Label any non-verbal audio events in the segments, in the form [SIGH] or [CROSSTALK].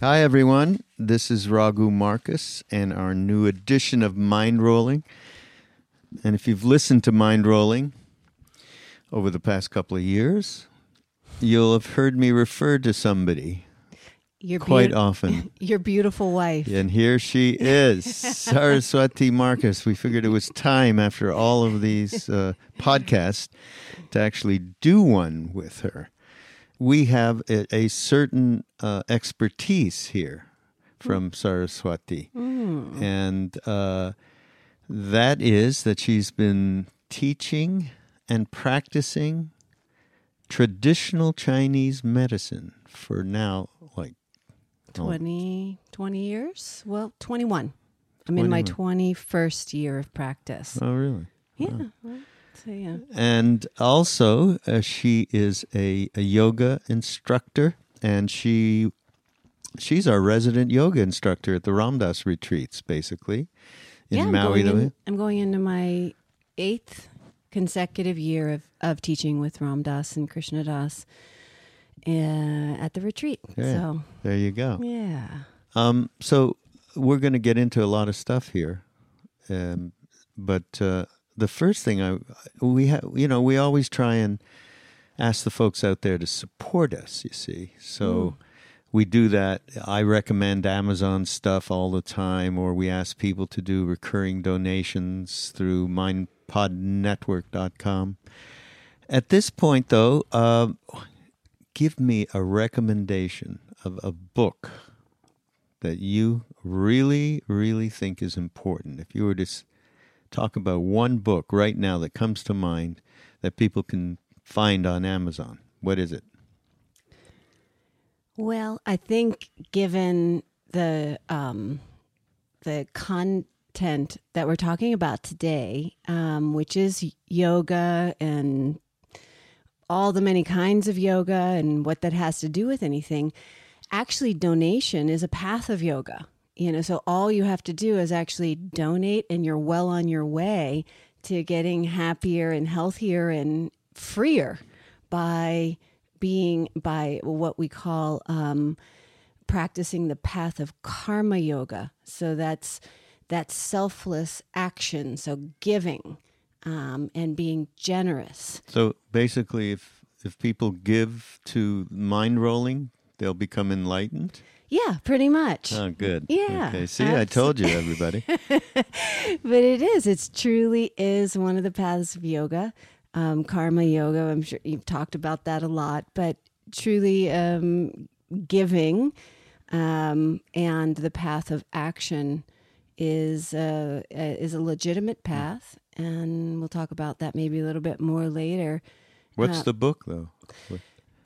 Hi, everyone. This is Raghu Markus and our new edition of Mind Rolling. And if you've listened to Mind Rolling over the past couple of years, you'll have heard me refer to somebody Your quite beau- often. [LAUGHS] Your beautiful wife. And here she is, [LAUGHS] Saraswati Markus. We figured it was time after all of these uh, podcasts to actually do one with her. We have a, a certain uh, expertise here from Saraswati. And uh, that is that she's been teaching and practicing traditional Chinese medicine for now like 20, 20 years? Well, 21. I'm in my 21st year of practice. Oh, really? yeah. well, So, yeah. And also, uh, she is a, a yoga instructor, and she she's our resident yoga instructor at the Ram Dass retreats, basically in yeah, I'm Maui. going, in- I'm going into my eighth consecutive year of, of teaching with Ram Dass and Krishna Das uh, at the retreat. Yeah. So, There you go. yeah. Um, so we're going to get into a lot of stuff here, um, but uh, the first thing I we have, you know, we always try and ask the folks out there to support us. You see, so we do that. I recommend Amazon stuff all the time, or we ask people to do recurring donations through mindpodnetwork.com. At this point, though, uh, give me a recommendation of a book that you really, really think is important. If you were to talk about one book right now that comes to mind that people can find on Amazon, what is it? Well, I think given the um, the content that we're talking about today, um, which is yoga and all the many kinds of yoga and what that has to do with anything, actually donation is a path of yoga. You know, so all you have to do is actually donate, and you're well on your way to getting happier and healthier and freer by being by what we call um, practicing the path of karma yoga. So that's that selfless action. So giving um, and being generous. So basically, if if people give to mind rolling, they'll become enlightened. Yeah, pretty much. Oh, good. Yeah, Okay. See, I told you, [LAUGHS] everybody. but it is. It's truly is one of the paths of yoga, um, karma yoga. I'm sure you've talked about that a lot, but truly um, giving um, and the path of action is uh, uh, is a legitimate path, and we'll talk about that maybe a little bit more later. What's the book, though? What-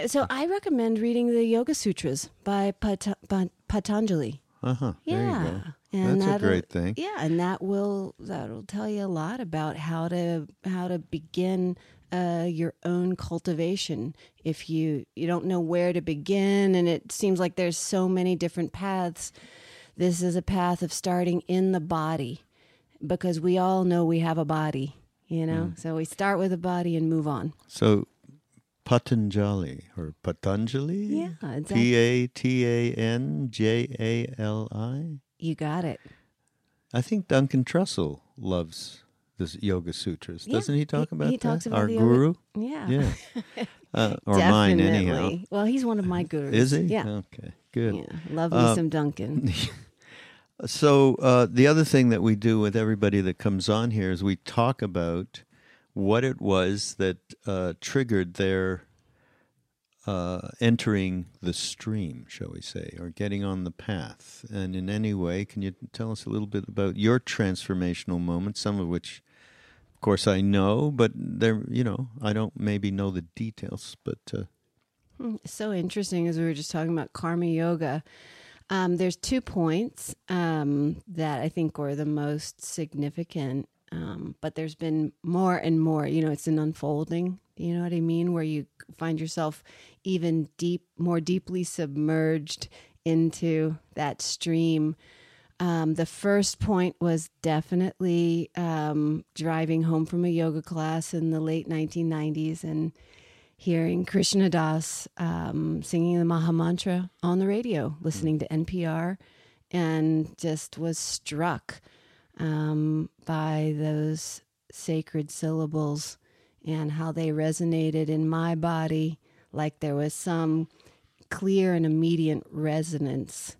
So I recommend reading the Yoga Sutras by Pat- Pat- Patanjali. Uh-huh. There you Yeah, and That's a great thing. Yeah, and that will that'll tell you a lot about how to how to begin uh, your own cultivation. If you you don't know where to begin, and it seems like there's so many different paths, this is a path of starting in the body, because we all know we have a body. You know, Mm. so we start with the body and move on. So Patanjali or Patanjali? Yeah, exactly. P A T A N J A L I. You got it. I think Duncan Trussell loves the Yoga Sutras. Yeah, Doesn't he talk he- about he that? talks about Our the yoga- guru? Yeah. Yeah. [LAUGHS] Uh, or mine, anyhow. Well, he's one of my gurus. Is he? Yeah. Okay, good. Yeah. Love me Uh, some Duncan. [LAUGHS] So uh, the other thing that we do with everybody that comes on here is we talk about what it was that uh, triggered their uh, entering the stream, shall we say, or getting on the path. And in any way, can you tell us a little bit about your transformational moments? Some of which, of course, I know, but they're you know I don't maybe know the details, but. Uh, Hmm, So interesting as we were just talking about karma yoga. Um, there's two points um, that I think were the most significant, um, but there's been more and more. You know, it's an unfolding. You know what I mean? Where you find yourself even deep, more deeply submerged into that stream. Um, the first point was definitely um, driving home from a yoga class in the late 1990s and hearing Krishna Das um, singing the Maha Mantra on the radio, listening to NPR, and just was struck um, by those sacred syllables and how they resonated in my body like there was some clear and immediate resonance.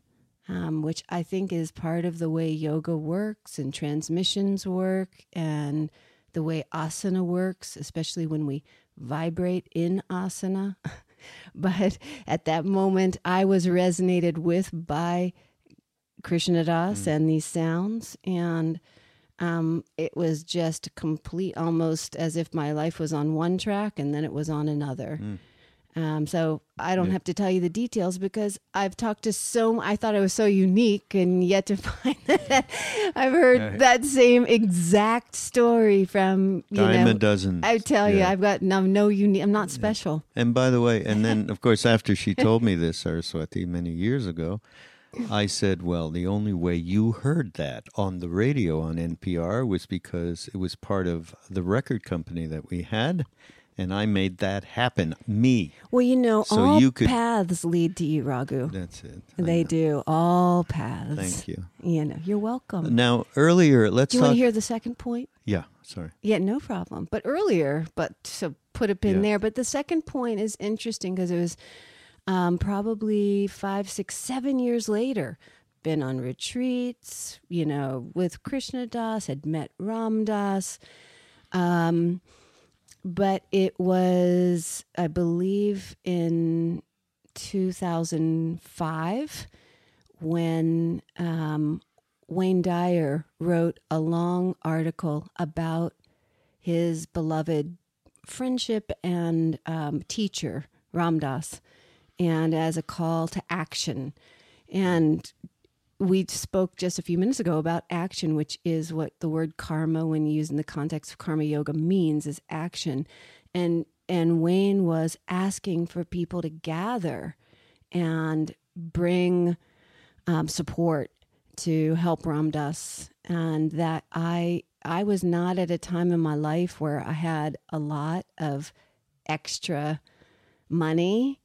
Um, which I think is part of the way yoga works and transmissions work and the way asana works, especially when we vibrate in asana. [LAUGHS] but at that moment, I was resonated with by Krishna Das and these sounds. And um, it was just complete, almost as if my life was on one track and then it was on another. Um, so I don't Yeah. have to tell you the details because I've talked to so. I thought I was so unique, and yet to [LAUGHS] find that I've heard Yeah. that same exact story from you dime know. a dozen. I tell you, I've got no, no unique. I'm not special. And by the way, and then [LAUGHS] of course after she told me this, Saraswati, many years ago, I said, "Well, the only way you heard that on the radio on NPR was because it was part of the record company that we had, and I made that happen. Me. Well, you know, So all you could- paths lead to you, Raghu. That's it. I They know. do all paths. Thank you. You know, you're welcome. Now earlier, let's do you talk. want to hear the second point? yeah, sorry. Yeah, no problem. But earlier, but so put a pin Yeah. there. But the second point is interesting because it was um, probably five, six, seven years later. Been on retreats, you know, with Krishna Das, had met Ram Dass. Um, but it was, I believe, in 2005 when um, Wayne Dyer wrote a long article about his beloved friendship and um, teacher, Ram Dass, and as a call to action. And we spoke just a few minutes ago about action, which is what the word karma, when used in the context of karma yoga, means is action. And and Wayne was asking for people to gather and bring um, support to help Ram Dass, and that I I was not at a time in my life where I had a lot of extra money,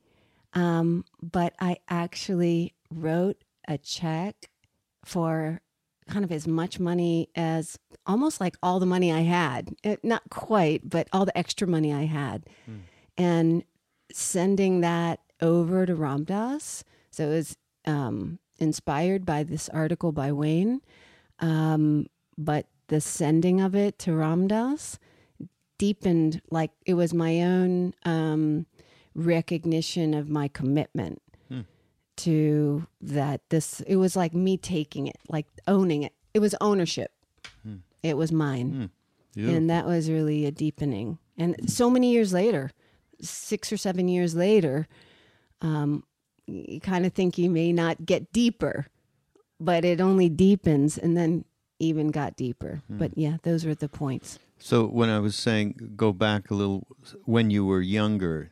um, but I actually wrote a check for kind of as much money as almost like all the money I had. It, not quite, but all the extra money I had. And sending that over to Ram Dass. So it was um, inspired by this article by Wayne. Um, but the sending of it to Ram Dass deepened, like it was my own um, recognition of my commitment hmm. to that this it was like me taking it like owning it. It was ownership. Hmm. It was mine. Hmm. Beautiful. and that was really a deepening. And so many years later six or seven years later um, you kind of think you may not get deeper but it only deepens and then even got deeper. But yeah those were the points. So when I was saying go back a little, when you were younger,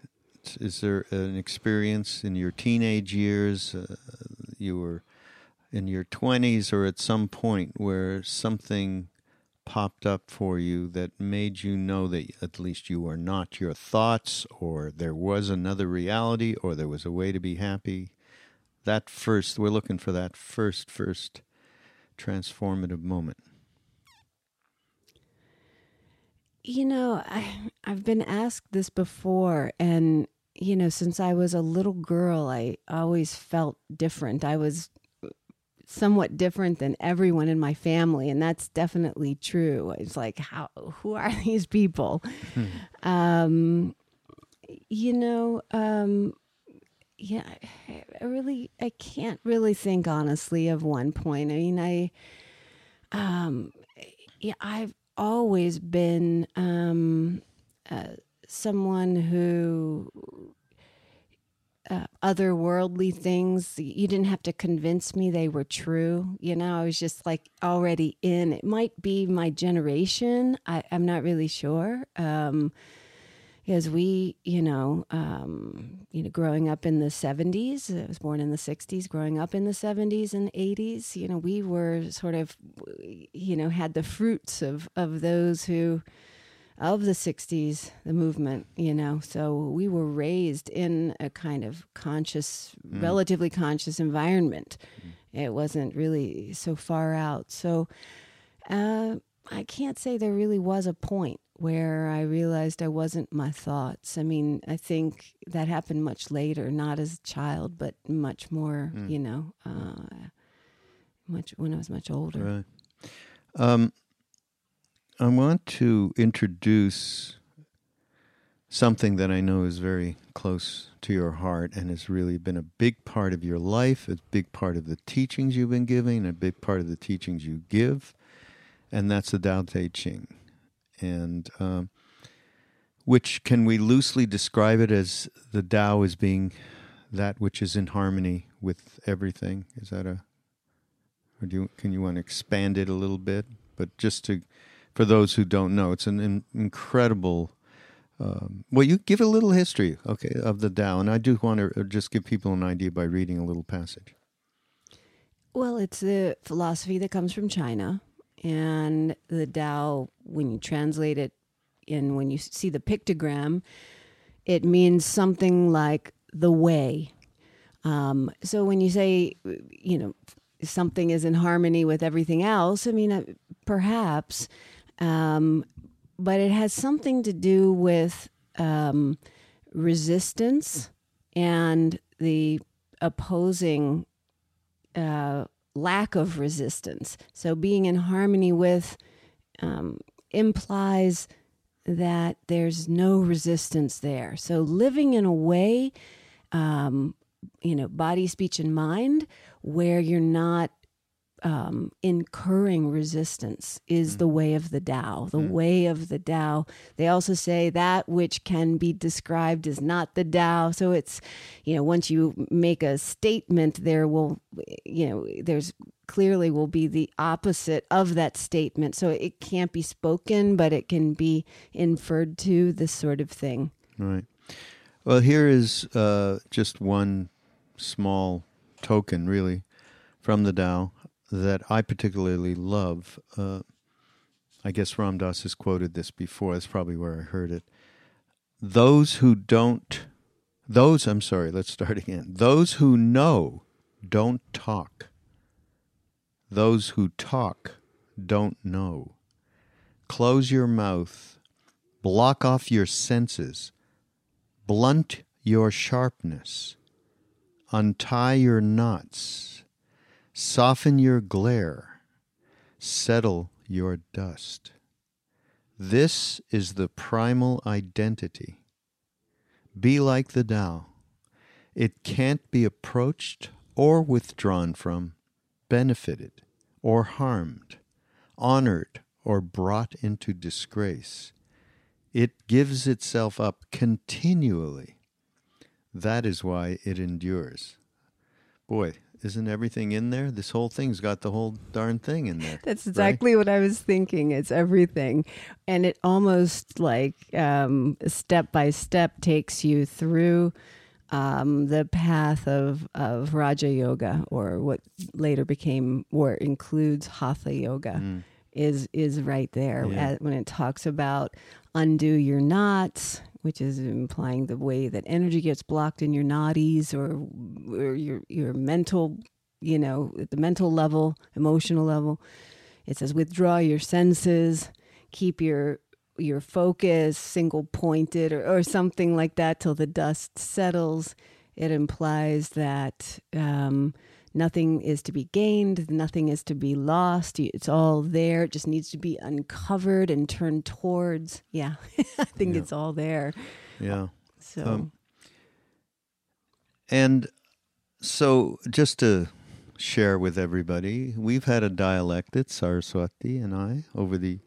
is there an experience in your teenage years, uh, you were in your twenties, or at some point where something popped up for you that made you know that at least you are not your thoughts, or there was another reality, or there was a way to be happy? That first, we're looking for that first, first transformative moment. You know, I I've been asked this before and you know, since I was a little girl, I always felt different. I was somewhat different than everyone in my family, and that's definitely true. It's like, how? Who are [LAUGHS] these people? um, you know, um, yeah, I really, I can't really think honestly of one point. I mean, I, um, yeah, I've always been um, uh, someone who uh, otherworldly things. You didn't have to convince me they were true. You know, I was just like already in. It might be my generation. I, am not really sure. Um, because we, you know, um, you know, growing up in the '70s, I was born in the '60s. Growing up in the '70s and '80s, you know, we were sort of, you know, had the fruits of of those who of the 60s, the movement, you know. So we were raised in a kind of conscious, mm. relatively conscious environment. Mm. It wasn't really so far out. So uh, I can't say there really was a point where I realized I wasn't my thoughts. I mean, I think that happened much later, not as a child, but much more, mm. you know, uh, much when I was much older. Right. Um, I want to introduce something that I know is very close to your heart and has really been a big part of your life, a big part of the teachings you've been giving, a big part of the teachings you give, and that's the Tao Te Ching. And um, which can we loosely describe it as the Tao as being that which is in harmony with everything? Is that a, or do you, can you want to expand it a little bit? But just to for those who don't know. It's an in, incredible. Um, well, you give a little history, okay, of the Tao, and I do want to uh, just give people an idea by reading a little passage. Well, it's a philosophy that comes from China, and the Tao, when you translate it, and when you see the pictogram, it means something like the way. Um, so when you say, you know, something is in harmony with everything else, I mean, uh, perhaps um, but it has something to do with um, resistance and the opposing uh, lack of resistance. So being in harmony with um, implies that there's no resistance there. So living in a way, um, you know, body, speech, and mind, where you're not um, incurring resistance is mm. the way of the Tao, the mm. way of the Tao. They also say that which can be described is not the Tao. So it's, you know, once you make a statement, there will, you know, there's clearly will be the opposite of that statement. So it can't be spoken, but it can be inferred to, this sort of thing. Right. Well, here is uh, just one small token, really, from the Tao that I particularly love. Uh, I guess Ram Dass has quoted this before. That's probably where I heard it. Those who don't, those, I'm sorry, let's start again. Those who know don't talk. Those who talk don't know. Close your mouth, block off your senses, blunt your sharpness, untie your knots Soften your glare, settle your dust. This is the primal identity. Be like the Tao. It can't be approached or withdrawn from, benefited or harmed, honored or brought into disgrace. It gives itself up continually. That is why it endures. Boy, isn't everything in there? This whole thing's got the whole darn thing in there. That's exactly right? what I was thinking. It's everything. And it almost like um, step by step takes you through um, the path of, of Raja Yoga, or what later became, or includes Hatha Yoga. Mm. Is is right there yeah. when it talks about undo your knots, which is implying the way that energy gets blocked in your nadis or, or your your mental, you know, at the mental level, emotional level. It says withdraw your senses, keep your your focus single pointed or, or something like that till the dust settles. It implies that um, nothing is to be gained, nothing is to be lost. It's all there. It just needs to be uncovered and turned towards. Yeah, [LAUGHS] I think Yeah. it's all there. Yeah. So, Um, And so, just to share with everybody, we've had a dialectic, Saraswati and I, over the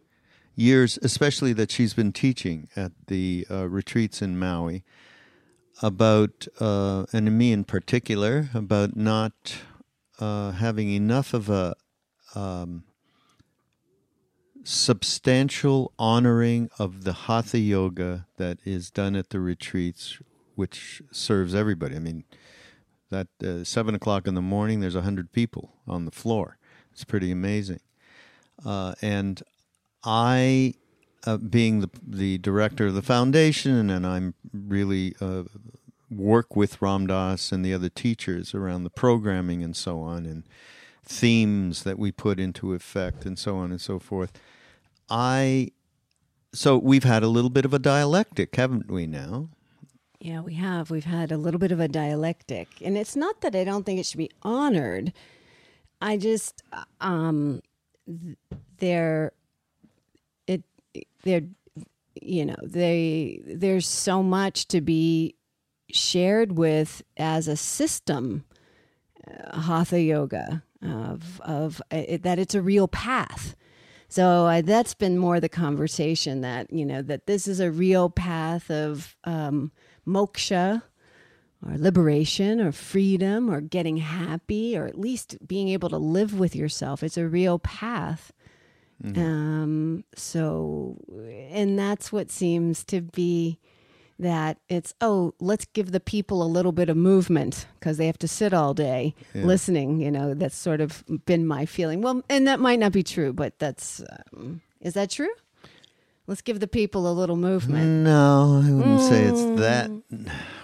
years, especially that she's been teaching at the uh, retreats in Maui, about, uh, and me in particular, about not uh, having enough of a um, substantial honoring of the hatha yoga that is done at the retreats, which serves everybody. I mean, that uh, seven o'clock in the morning, there's a hundred people on the floor. It's pretty amazing. Uh, and I, uh, being the the director of the foundation, and I'm really uh, work with Ram Dass and the other teachers around the programming and so on, and themes that we put into effect, and so on and so forth. I so we've had a little bit of a dialectic, haven't we? Now, yeah, we have. We've had a little bit of a dialectic. And it's not that I don't think it should be honored. I just, um, th- they're, it, they're, you know, they, there's so much to be shared with as a system, uh, hatha yoga, of, of uh, it, that it's a real path. So I, that's been more the conversation that you know that this is a real path of um, moksha or liberation or freedom or getting happy or at least being able to live with yourself. It's a real path. Um, so, and that's what seems to be that it's oh let's give the people a little bit of movement because they have to sit all day listening you know that's sort of been my feeling well and that might not be true but that's um, is that true let's give the people a little movement no, I wouldn't say it's that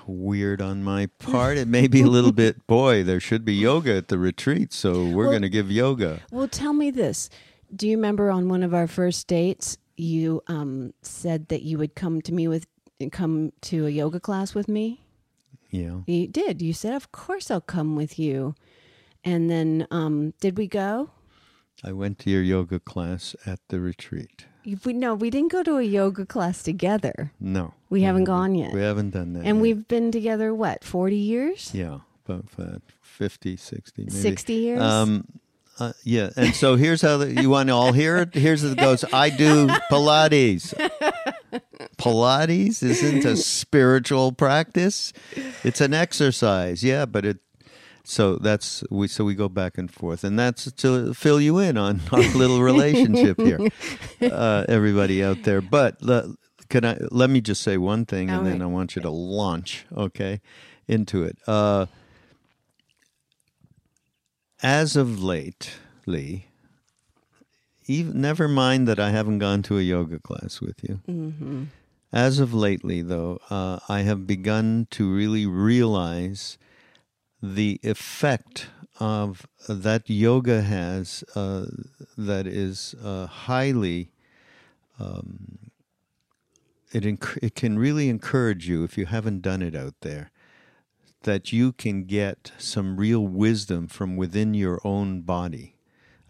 weird on my part. It may be a little bit. [LAUGHS] Boy, there should be yoga at the retreat, so we're Well- going to give yoga. well tell me this do you remember on one of our first dates you um, said that you would come to me with come to a yoga class with me Yeah, you did you said of course i'll come with you and then um, did we go I went to your yoga class at the retreat. We, no, we didn't go to a yoga class together. No, We haven't gone yet. we haven't done that. and yet. we've been together, what, 40 years? yeah, about uh, 50, 60, maybe 60 years? Um, uh, yeah, and so here's how the, you want to all hear it. Here's how it goes. I do Pilates. Pilates isn't a spiritual practice; it's an exercise. Yeah, but it. So that's we. So we go back and forth, and that's to fill you in on our little relationship here, [LAUGHS] uh, everybody out there. But le, can I? Let me just say one thing, and All then right. I want you to launch, okay, into it. Uh, as of lately, even, never mind that I haven't gone to a yoga class with you. Mm-hmm. As of lately, though, uh, I have begun to really realize the effect of that yoga has uh, that is uh, highly. Um, it enc- it can really encourage you if you haven't done it out there that you can get some real wisdom from within your own body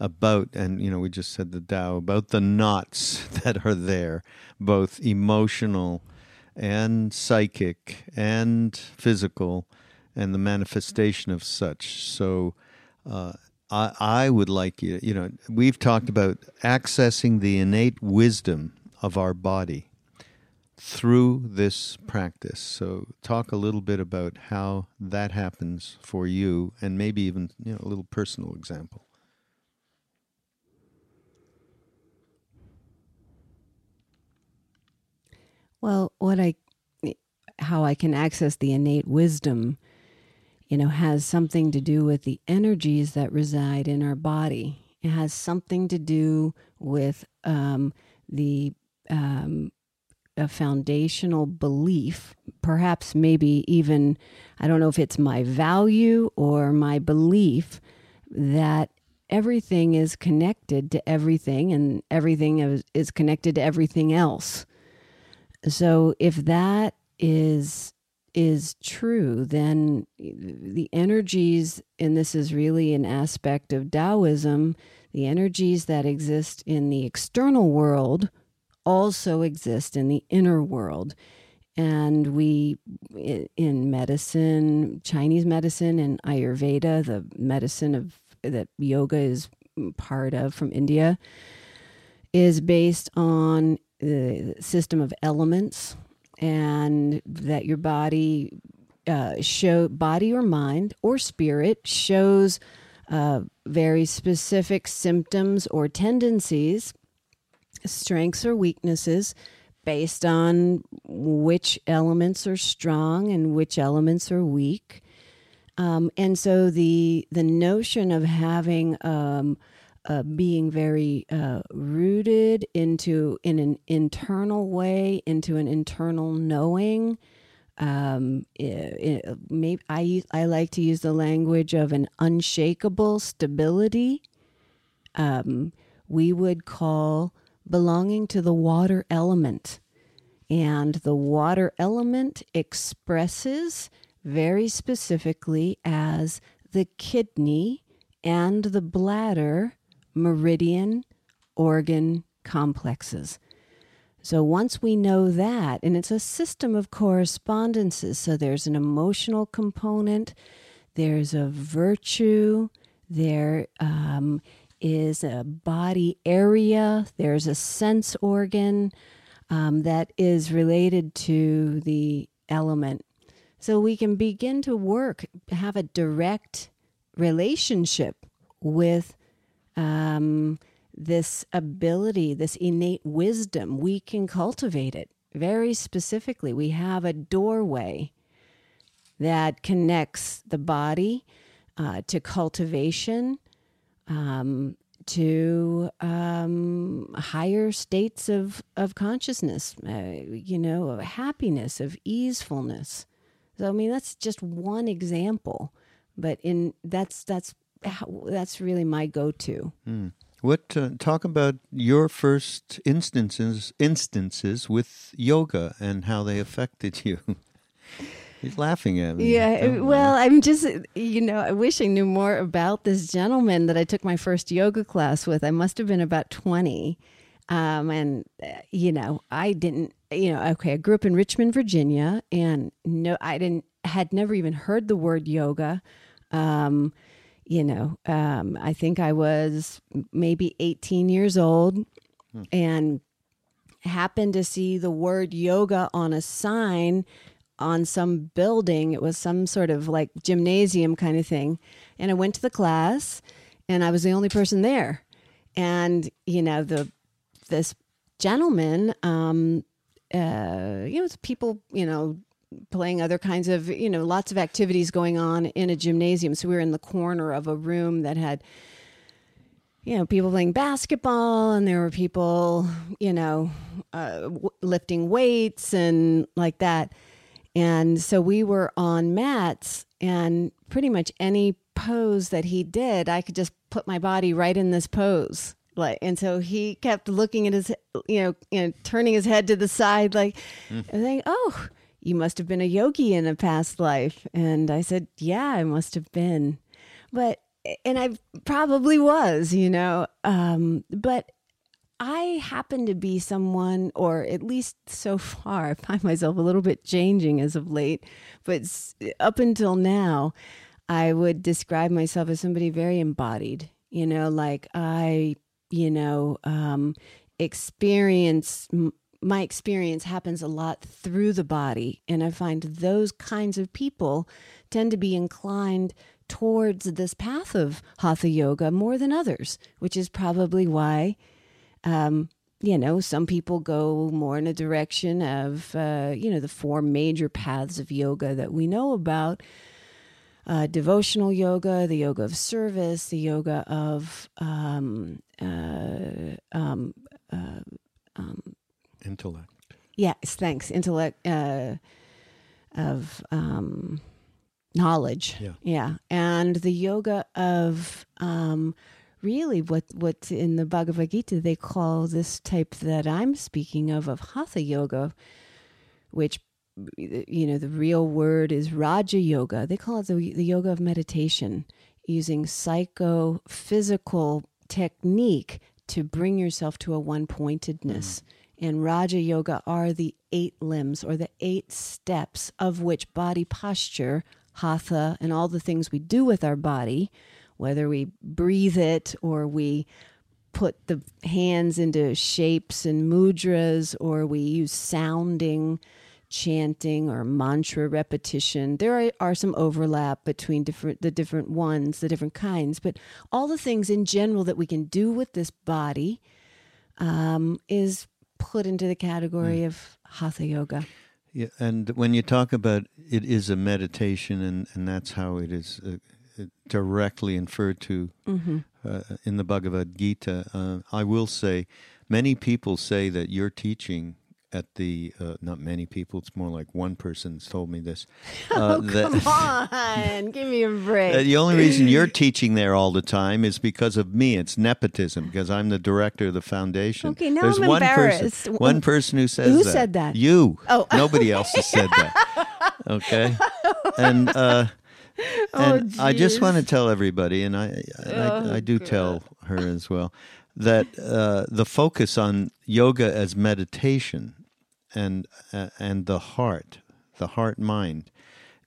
about and you know we just said the Tao about the knots [LAUGHS] that are there both emotional and psychic and physical and the manifestation of such. So uh, I, I would like you you know we've talked about accessing the innate wisdom of our body through this practice. So, talk a little bit about how that happens for you, and maybe even you know a little personal example. Well, what I, how I can access the innate wisdom, you know, has something to do with the energies that reside in our body. It has something to do with um, the um, a foundational belief, perhaps maybe even, I don't know if it's my value or my belief that everything is connected to everything and everything is, connected to everything else. So if that is is true, then the energies, and this is really an aspect of Taoism, the energies that exist in the external world also exist in the inner world. And we, in medicine, Chinese medicine and Ayurveda, the medicine of that yoga is part of from India, is based on the system of elements and that your body uh, show body or mind or spirit shows uh, very specific symptoms or tendencies, strengths or weaknesses based on which elements are strong and which elements are weak. Um, and so the the notion of having um, uh, being very uh, rooted into in an internal way, into an internal knowing. Um, it, it, maybe I I like to use the language of an unshakable stability. Um, we would call belonging to the water element, and the water element expresses very specifically as the kidney and the bladder meridian organ complexes. So once we know that, and it's a system of correspondences, so there's an emotional component, there's a virtue, there um, is a body area, there's a sense organ um, that is related to the element. So we can begin to work, have a direct relationship with um, this ability, this innate wisdom, we can cultivate it very specifically. We have a doorway that connects the body uh, to cultivation, um, to um, higher states of, of consciousness, uh, you know, of happiness, of easefulness. So, I mean, that's just one example, but in that's that's that's really my go-to. Mm. What uh, talk about your first instances instances with yoga and how they affected [LAUGHS] you? He's laughing at me. Yeah, well, I'm just you know, I wish I knew more about this gentleman that I took my first yoga class with. I must have been about 20. Um, and uh, you know, I didn't, you know, okay, I grew up in Richmond, Virginia, and no, I didn't had never even heard the word yoga. Um, you know, um, I think I was maybe 18 years old hmm. and happened to see the word yoga on a sign on some building. It was some sort of like gymnasium kind of thing. And I went to the class and I was the only person there. And, you know, the this gentleman, um, uh, you know, people, you know, playing other kinds of, you know, lots of activities going on in a gymnasium. So we were in the corner of a room that had, you know, people playing basketball, and there were people, you know, uh, w- lifting weights and like that. And so we were on mats, and pretty much any pose that he did, I could just put my body right in this pose. Like, and so he kept looking at his, you know, you know, turning his head to the side, like, mm. and saying, "Oh, you must have been a yogi in a past life. And I said, Yeah, I must have been. But, and I probably was, you know, um, but I happen to be someone, or at least so far, [LAUGHS] I find myself a little bit changing as of late. But up until now, I would describe myself as somebody very embodied. You know, like I, you know, um, experience my experience happens a lot through the body. And I find those kinds of people tend to be inclined towards this path of hatha yoga more than others, which is probably why, um, you know, some people go more in a direction of, uh, you know, the four major paths of yoga that we know about. Uh, devotional yoga, the yoga of service, the yoga of um, uh, um, uh, um intellect. Yes, thanks. Intellect uh, of um, knowledge. Yeah. Yeah. And the yoga of um, really what what in the Bhagavad Gita they call this type that I'm speaking of of hatha yoga, which you know the real word is Raja Yoga. They call it the, the yoga of meditation, using psychophysical technique to bring yourself to a one pointedness. Mm. And Raja Yoga are the eight limbs or the eight steps of which body posture, hatha, and all the things we do with our body whether we breathe it or we put the hands into shapes and mudras or we use sounding chanting or mantra repetition there are, are, some overlap between different the different ones the different kinds but all the things in general that we can do with this body um, is put into the category mm. of hatha yoga yeah, and when you talk about it is a meditation and, and that's how it is uh, directly inferred to mm-hmm. uh, in the Bhagavad Gita. Uh, I will say, many people say that your teaching at the uh, not many people it's more like one person's told me this [LAUGHS] uh, oh, that, come on. [LAUGHS] Give me a break. The only reason you're [CLEARS THROAT] teaching there all the time is because of me. It's nepotism because i'm the director of the foundation. Okay now There's I'm one embarrassed. person one person who says that who that. said that? You. Oh. Nobody else has said that. [LAUGHS] Okay? And uh [LAUGHS] oh, I just want to tell everybody, and I, I, oh, I do God. tell her as well, that uh, the focus on yoga as meditation and uh, and the heart, the heart mind,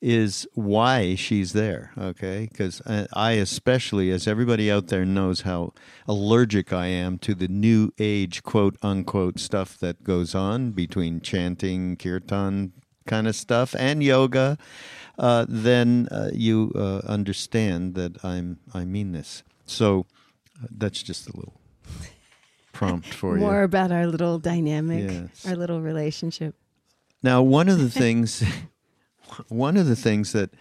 is why she's there. Okay, because uh, I, especially, as everybody out there knows, how allergic I am to the new age quote unquote stuff that goes on between chanting, kirtan kind of stuff, and yoga uh, then uh, you uh, understand that I'm I mean this. So uh, that's just a little prompt for More you. More about our little dynamic, yes. our little relationship. Now, one of the [LAUGHS] things, [LAUGHS] one of the things that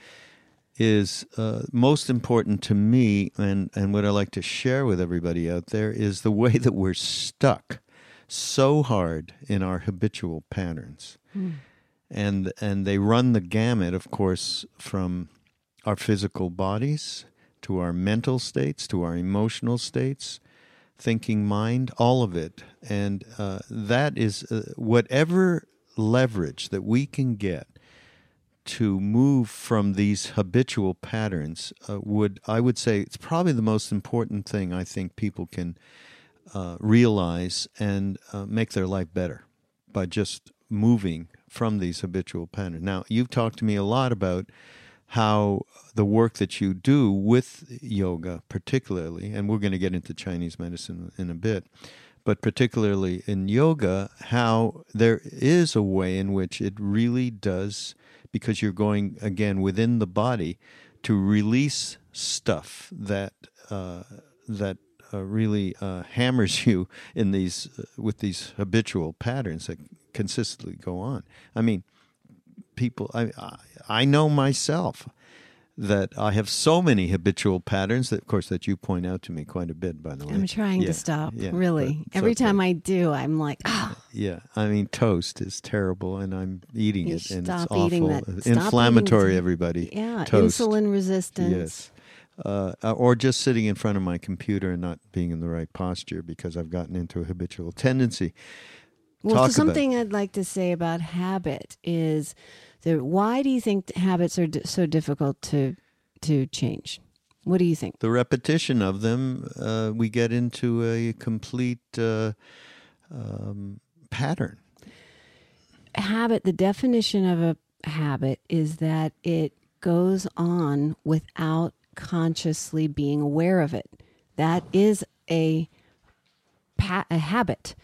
is uh, most important to me, and and what I like to share with everybody out there is the way that we're stuck so hard in our habitual patterns. Mm and and they run the gamut, of course, from our physical bodies to our mental states to our emotional states, thinking mind, all of it, and uh, that is uh, whatever leverage that we can get to move from these habitual patterns uh, would I would say it's probably the most important thing I think people can uh, realize and uh, make their life better by just moving from these habitual patterns. Now, you've talked to me a lot about how the work that you do with yoga, particularly, and we're going to get into Chinese medicine in a bit, but particularly in yoga, how there is a way in which it really does, because you're going again within the body, to release stuff that uh, that uh, really uh, hammers [LAUGHS] you in these uh, with these habitual patterns that consistently go on. I mean, people, I, I know myself that I have so many habitual patterns that, of course, that you point out to me quite a bit, by the way. I'm trying yeah, to stop, yeah, really. Every time I do, I'm like, oh. Yeah, I mean, toast is terrible, and I'm eating you it, and it's awful. That. Inflammatory, everybody. Yeah, toast. insulin resistance. Yes. Uh, or just sitting in front of my computer and not being in the right posture because I've gotten into a habitual tendency. Well, something I'd like to say about habit is that why do you think habits are d- so difficult to to change? What do you think? The repetition of them, uh, we get into a complete uh, um, pattern. Habit. The definition of a habit is that it goes on without consciously being aware of it. That is a pa- a habit.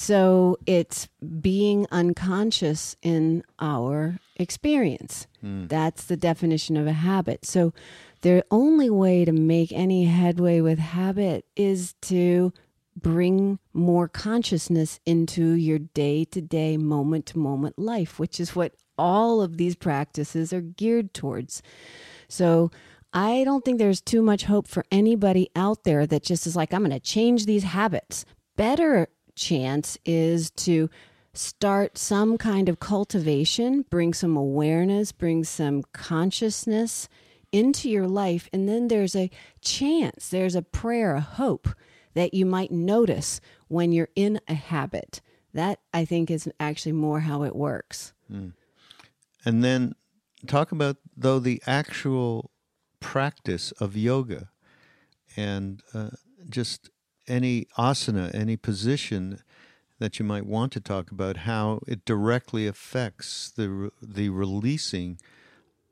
So it's being unconscious in our experience. Mm. That's the definition of a habit. So the only way to make any headway with habit is to bring more consciousness into your day to day, moment to moment life, which is what all of these practices are geared towards. So I don't think there's too much hope for anybody out there that just is like, I'm going to change these habits. Better chance is to start some kind of cultivation, bring some awareness, bring some consciousness into your life. And then there's a chance, there's a prayer, a hope that you might notice when you're in a habit. That I think is actually more how it works. Mm. And then talk about, though, the actual practice of yoga and uh, just any asana, any position that you might want to talk about, how it directly affects the, the releasing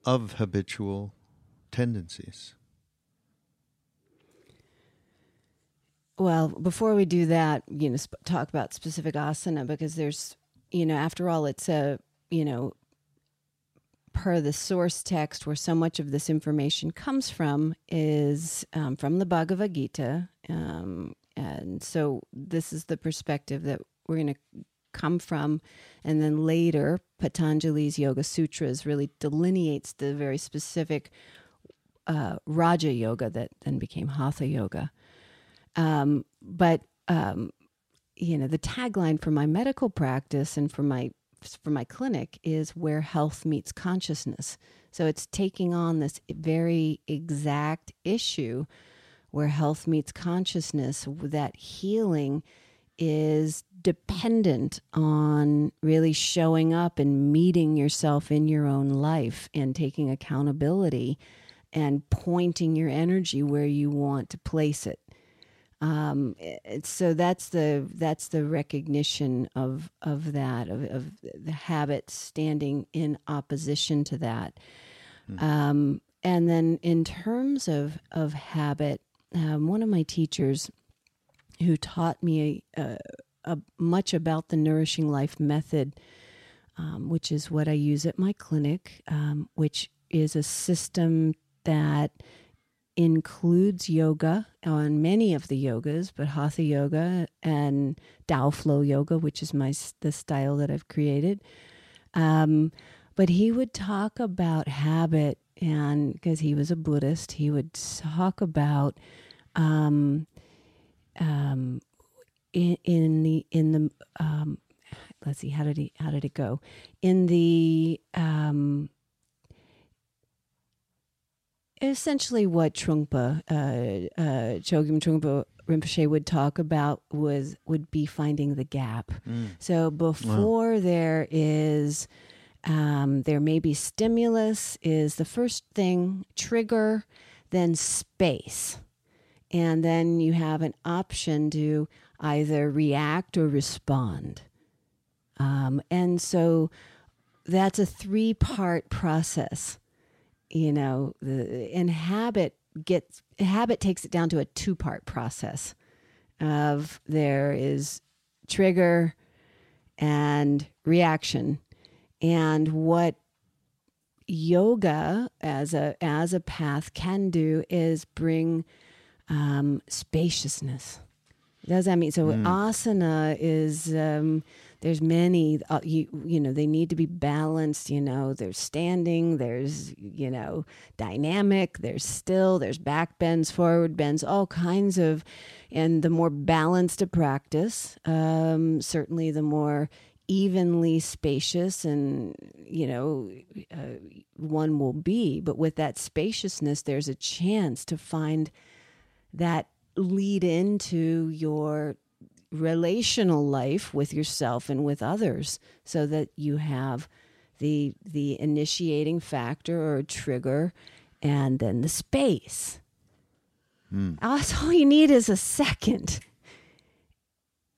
of habitual tendencies. Well, before we do that, you know, sp- talk about specific asana because there's, you know, after all, it's a, you know, per the source text where so much of this information comes from is um, from the Bhagavad Gita. Um, and so this is the perspective that we're going to come from. And then later, Patanjali's Yoga Sutras really delineates the very specific uh, Raja Yoga that then became Hatha Yoga. Um, but um, you know, the tagline for my medical practice and for my for my clinic is where health meets consciousness. So it's taking on this very exact issue where health meets consciousness. That healing is dependent on really showing up and meeting yourself in your own life and taking accountability and pointing your energy where you want to place it. Um, so that's the that's the recognition of of that of, of the habit standing in opposition to that. Mm. Um, and then in terms of of habit, um, one of my teachers who taught me uh, much about the nourishing life method, um, which is what I use at my clinic, um, which is a system that includes yoga on many of the yogas, but Hatha yoga and Dao Flow yoga, which is my the style that I've created. Um, but he would talk about habit, and because he was a Buddhist, he would talk about um, um, in, in the in the um, let's see how did he how did it go in the um, essentially what Trungpa, uh, uh, Chogyam Trungpa Rinpoche would talk about was would be finding the gap. Mm. So before wow. there is, um, there may be stimulus is the first thing trigger, then space, and then you have an option to either react or respond. Um, and so that's a three part process you know, the and habit gets habit takes it down to a two part process of there is trigger and reaction and what yoga as a as a path can do is bring um, spaciousness does that mean so mm. asana is um, there's many uh, you you know they need to be balanced you know there's standing there's you know dynamic there's still there's back bends forward bends all kinds of and the more balanced a practice um, certainly the more evenly spacious and you know uh, one will be but with that spaciousness there's a chance to find that lead into your relational life with yourself and with others so that you have the the initiating factor or trigger and then the space. Mm. all [LAUGHS] you need is a second.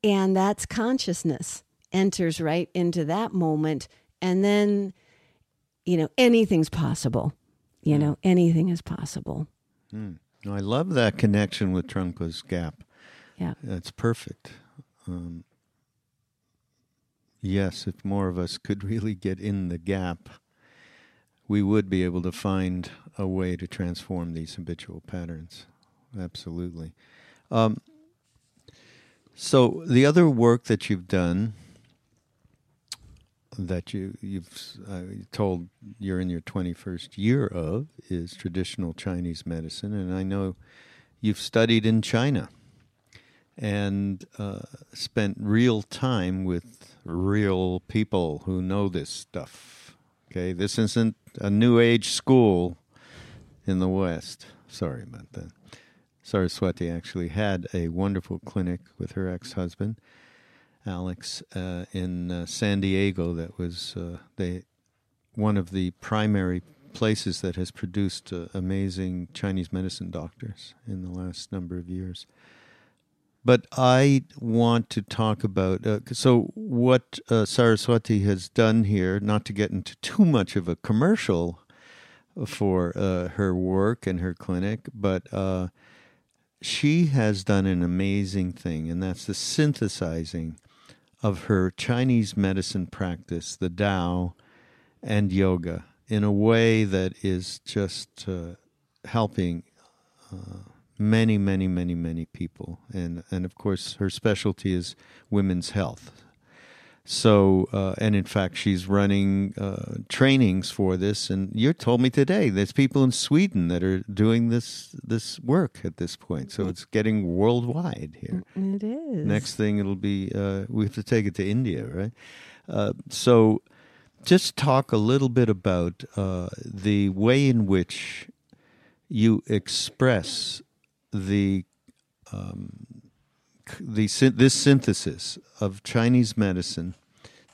And that's consciousness enters right into that moment and then you know anything's possible you mm. know anything is possible mm. i love that connection with trungpa's gap yeah. That's perfect. Um, yes, if more of us could [LAUGHS] really get in the gap, we would be able to find a way to transform these habitual patterns. Absolutely. Um, so the other work that you've done that you you've uh, told you're in your 21st year of is traditional Chinese medicine and I know you've studied in China and uh, spent real time with real people who know this stuff. Okay, this isn't a new age school in the West. Sorry about that. Saraswati actually had a wonderful clinic with her ex husband, Alex, uh, in uh, San Diego. That was uh, they, one of the primary places that has produced uh, amazing Chinese medicine doctors in the last number of years. But I want to talk about uh, so what uh, Saraswati has done here, not to get into too much of a commercial for her work and her clinic, but she has done an amazing thing, and that's the synthesizing of her Chinese medicine practice, the Tao, and yoga in a way that is just uh, helping uh, many, many, many, many people. And, and of course, her specialty is women's health. So, uh, and in fact, she's running uh, trainings for this. And you told me today there's people in Sweden that are doing this this work at this point. So it's getting worldwide here. It is. Next thing, it'll be uh, we have to take it to India, right? Uh, so, just talk a little bit about uh, the way in which you express the um, the this synthesis of Chinese medicine,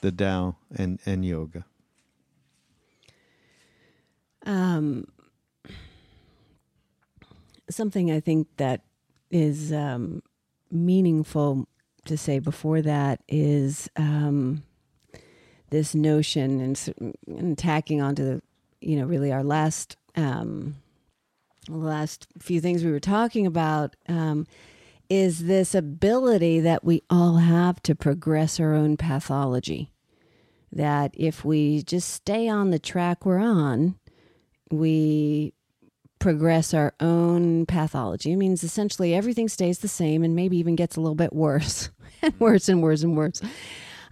the Tao, and and yoga. Um, something I think that is um, meaningful to say before that is um, this notion and, and tacking onto the, you know, really our last um, last few things we were talking about um, is this ability that we all have to progress our own pathology. That if we just stay on the track we're on, we progress our own pathology. It means essentially everything stays the same and maybe even gets a little bit worse [LAUGHS] and worse and worse and worse.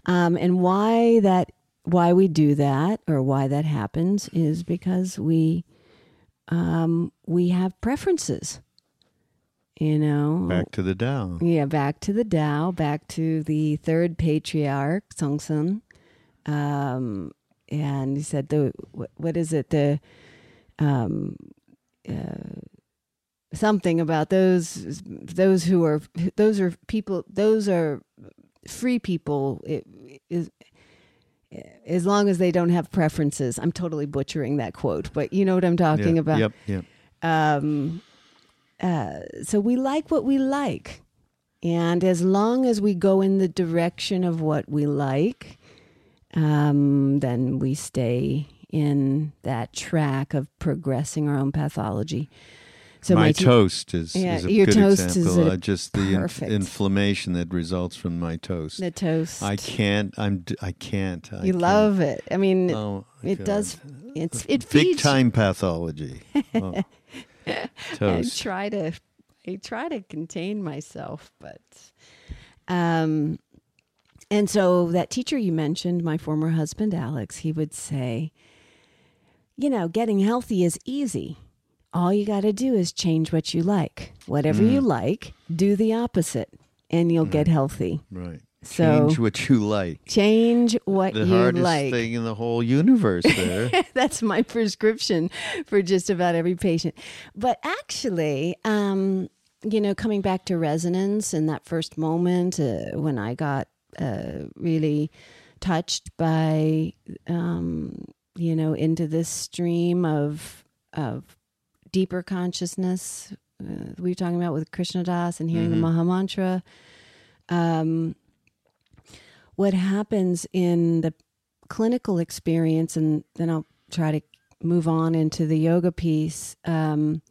Um, and why that why we do that or why that happens is because we um, we have preferences. You know, back to the Tao. Yeah, back to the Tao, back to the third patriarch, Sengcan. Um, and he said, the what, what is it? The um, uh, something about those those who are those are people those are free people. It, is as long as they don't have preferences. I'm totally butchering that quote, but you know what I'm talking yeah, about. Yep, yep. Um, uh, so we like what we like. And as long as we go in the direction of what we like, um, then we stay in that track of progressing our own pathology. So my, my toast is, yeah, is a your good toast example. Is uh, just the in- inflammation that results from my toast. The toast. I can't. I'm. I can't. I you can't. love it. I mean, oh, it God. does. It's [LAUGHS] it big time pathology. [LAUGHS] Oh. toast. I try to. I try to contain myself, but. Um, and so that teacher you mentioned, my former husband Alex, he would say, you know, getting healthy is easy all you got to do is change what you like. Whatever mm. you like, do the opposite, and you'll get healthy. Right. So change what you like. Change what the you hardest like. thing in the whole universe. There. [LAUGHS] That's my prescription for just about every patient. But actually, um, you know, coming back to resonance in that first moment uh, when I got uh, really touched by, um, you know, into this stream of of deeper consciousness uh, we were talking about with Krishna Das and hearing mm-hmm. the Maha Mantra. Um, what happens in the clinical experience, and then I'll try to move on into the yoga piece, um,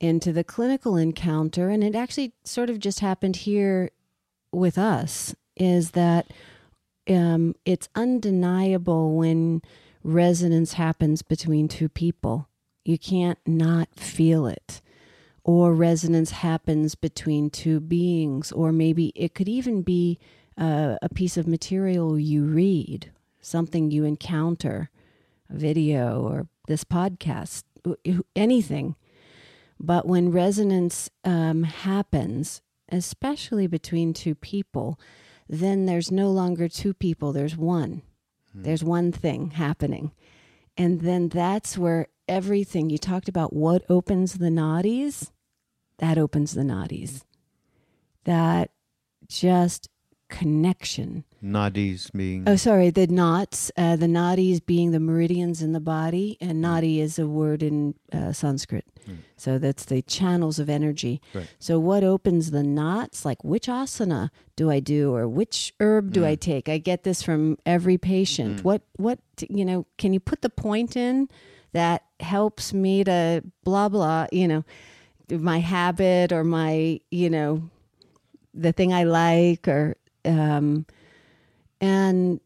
into the clinical encounter, and it actually sort of just happened here with us, is that um, it's undeniable when resonance happens between two people you can't not feel it. Or resonance happens between two beings, or maybe it could even be a, a piece of material you read, something you encounter, a video or this podcast, anything. But when resonance um, happens, especially between two people, then there's no longer two people, there's one. Hmm. There's one thing happening. And then that's where everything you talked about what opens the nadis, that opens the nadis. That just connection. Nadis being Oh, sorry, the knots, uh, the nadis being the meridians in the body, and nadi is a word in uh, Sanskrit. So that's the channels of energy. Right. So what opens the knots? Like which asana do I do, or which herb do I take? I get this from every patient. What what you know? Can you put the point in that helps me to blah blah? You know, my habit or my you know the thing I like or um, and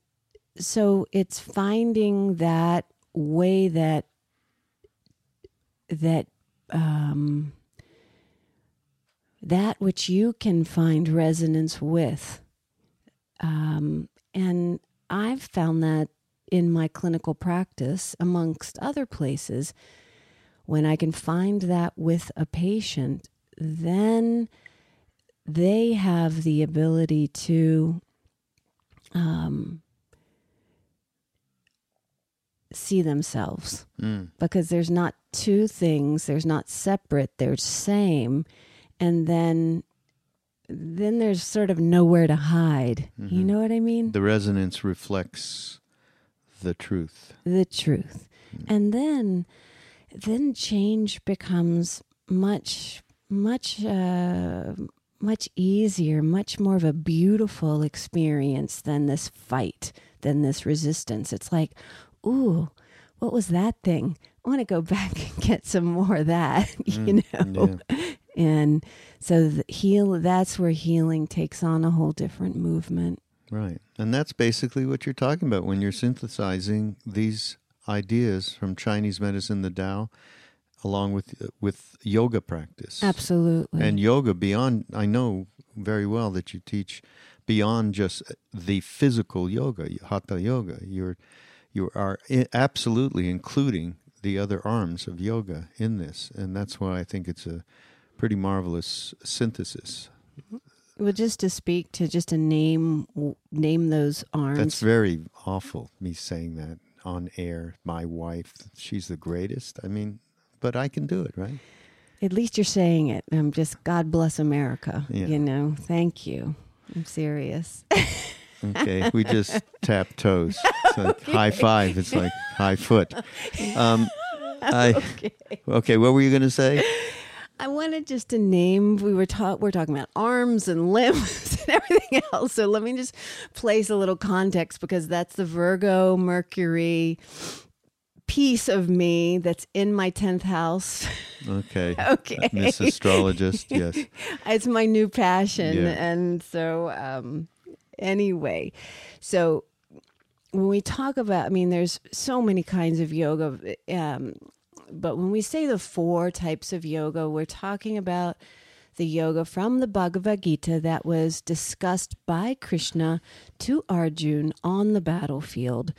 so it's finding that way that that um, that which you can find resonance with. Um, and i've found that in my clinical practice amongst other places when i can find that with a patient then they have the ability to um, see themselves. Mm. because there's not two things there's not separate they're same. And then then there's sort of nowhere to hide. You know what i mean? The resonance reflects the truth. the truth. And then then change becomes much much uh, much easier much more of a beautiful experience than this fight than this resistance. It's like ooh what was that thing? I want to go [LAUGHS] back and get some more of that [LAUGHS] you mm, know? [LAUGHS] and so the heal that's where healing takes on a whole different movement. Right. And that's basically what you're talking about when you're synthesizing these ideas from Chinese medicine, the Tao, along with with yoga practice. absolutely And yoga beyond I know very well that you teach beyond just the physical yoga, hatha yoga. You're you are absolutely including the other arms of yoga in this, and that's why I think it's a pretty marvelous synthesis. Well, just to speak to just to name name those arms. That's very awful, me saying that on air. My wife, she's the greatest. I mean, but I can do it, right? At least you're saying it. I'm just God bless America. Yeah. You know, thank you. I'm serious. Okay, we just [LAUGHS] tap toes. It's like high five. It's like high foot. Um, [LAUGHS] I, okay. okay, what were you going to say? I wanted just to name. We were taught. We're talking about arms and limbs [LAUGHS] and everything else. So let me just place a little context because that's the Virgo Mercury piece of me that's in my tenth house. Okay. [LAUGHS] Okay. Miss Astrologist, [LAUGHS] yes. it's my new passion Yeah. and so um anyway so when we talk about i mean there's so many kinds of yoga um but when we say the four types of yoga we're talking about the yoga from the Bhagavad Gita that was discussed by Krishna to Arjun on the battlefield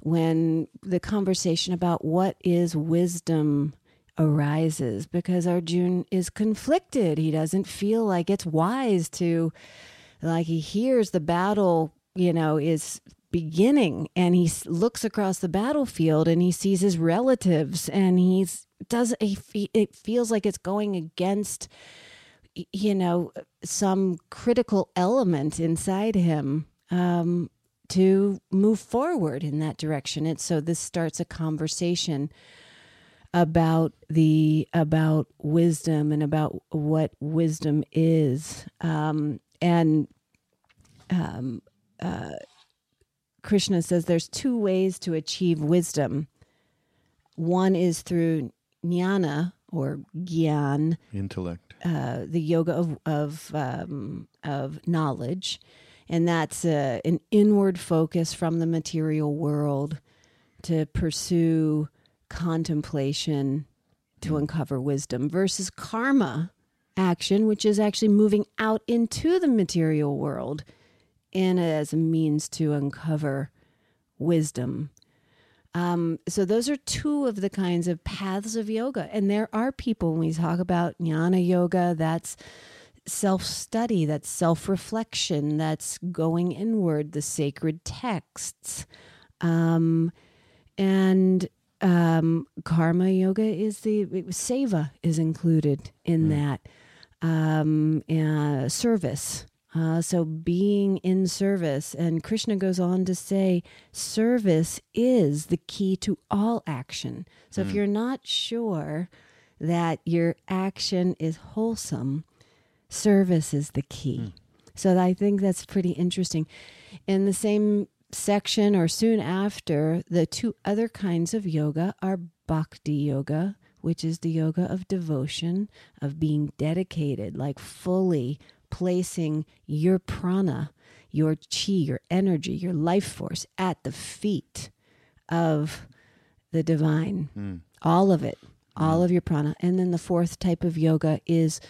when the conversation about what is wisdom arises because Arjun is conflicted. He doesn't feel like it's wise to, like, he hears the battle, you know, is beginning and he looks across the battlefield and he sees his relatives and he's does fe- it feels like it's going against you know some critical element inside him um, to move forward in that direction. And so this starts a conversation about the about wisdom and about what wisdom is. Um, and um, uh, krishna says there's two ways to achieve wisdom. One is through jnana or gyan Intellect. uh, the yoga of of um, of knowledge, and that's uh, an inward focus from the material world to pursue contemplation to uncover wisdom versus karma action, which is actually moving out into the material world and as a means to uncover wisdom. Um, so those are two of the kinds of paths of yoga, and there are people when we talk about jnana yoga, that's self-study, that's self-reflection, that's going inward, the sacred texts, um, and um, karma yoga is the seva is included in that um, uh, service. Uh, so being in service, and Krishna goes on to say, service is the key to all action. So if you're not sure that your action is wholesome, service is the key. Hmm. So I think that's pretty interesting. In the same section or soon after, the two other kinds of yoga are bhakti yoga, which is the yoga of devotion, of being dedicated, like fully placing your prana, your chi, your energy, your life force at the feet of the divine. Hmm. All of it, all hmm. of your prana. And then the fourth type of yoga is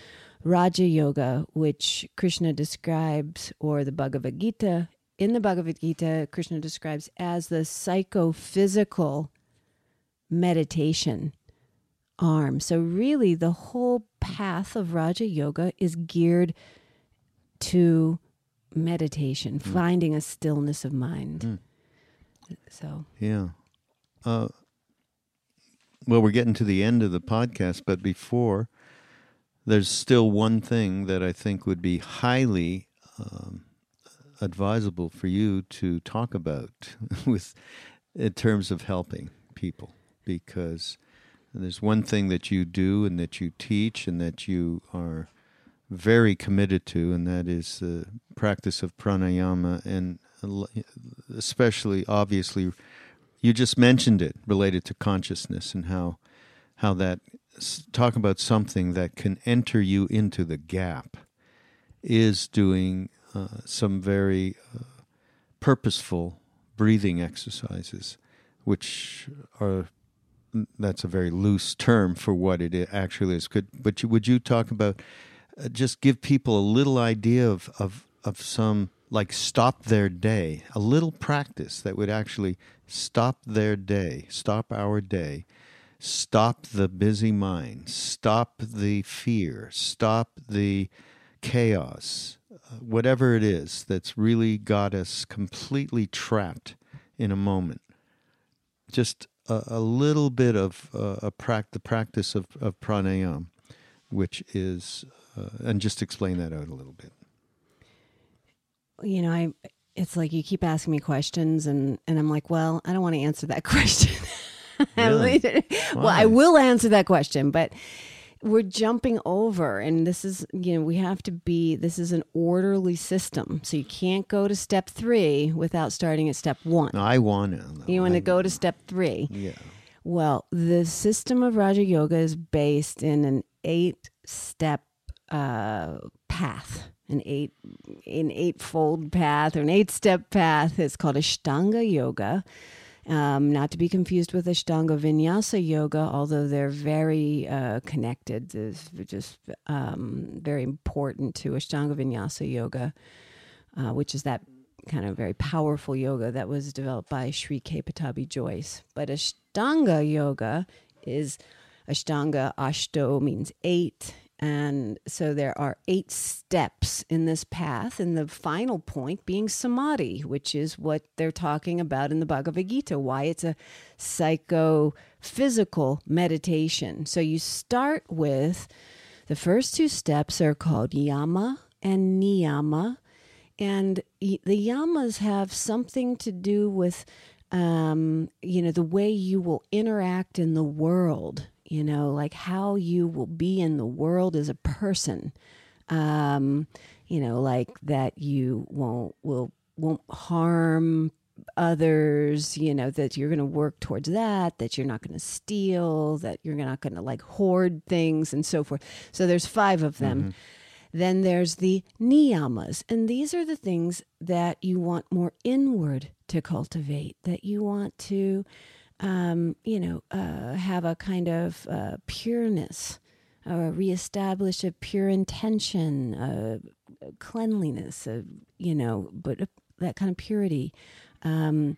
Raja Yoga, which Krishna describes, or the Bhagavad Gita. In the Bhagavad Gita, Krishna describes as the psychophysical meditation arm. So, really, the whole path of Raja Yoga is geared to meditation, finding a stillness of mind. So, Yeah. Uh, well, we're getting to the end of the podcast, but before, there's still one thing that I think would be highly um, advisable for you to talk about [LAUGHS] with in terms of helping people, because there's one thing that you do and that you teach and that you are very committed to, and that is the practice of pranayama, and especially, obviously, you just mentioned it related to consciousness and how how that talk about something that can enter you into the gap is doing uh, some very uh, purposeful breathing exercises, which are that's a very loose term for what it actually is. Could but you, would you talk about uh, just give people a little idea of, of of some like stop their day, a little practice that would actually stop their day, stop our day, stop the busy mind, stop the fear, stop the chaos, whatever it is that's really got us completely trapped in a moment. Just a, a little bit of uh, a the practice of, of pranayam, which is, uh, and just explain that out a little bit. you know, I it's like you keep asking me questions and and I'm like, well, I don't want to answer that [LAUGHS] question. [LAUGHS] Really? well, I will answer that question, but we're jumping over and this is, you know, we have to be this is an orderly system. So you can't go to step 3 without starting at step 1. I want to. You want to go to step 3. Yeah. Well, the system of Raja Yoga is based in an eight step uh, path, an eight an eightfold path or an eight step path. It's called Ashtanga Yoga. Um, not to be confused with Ashtanga Vinyasa Yoga, although they're very uh, connected. Just um, very important to Ashtanga Vinyasa Yoga, uh, which is that kind of very powerful yoga that was developed by Sri K. Pattabhi Jois. But Ashtanga Yoga is Ashtanga, Ashto means eight. And so there are eight steps in this path, and the final point being samadhi, which is what they're talking about in the Bhagavad Gita, why it's a psychophysical meditation. So you start with the first two steps are called yama and niyama. And the yamas have something to do with, um, you know, the way you will interact in the world, you know, like how you will be in the world as a person. Um, you know, like that you won't will won't harm others, you know, that you're going to work towards that, that you're not going to steal, that you're not going to like hoard things and so forth. So there's five of them. Then there's the niyamas, and these are the things that you want more inward to cultivate, that you want to, um, you know, uh, have a kind of uh, pureness, uh, reestablish a pure intention, a cleanliness, uh, you know, but uh, that kind of purity. Um,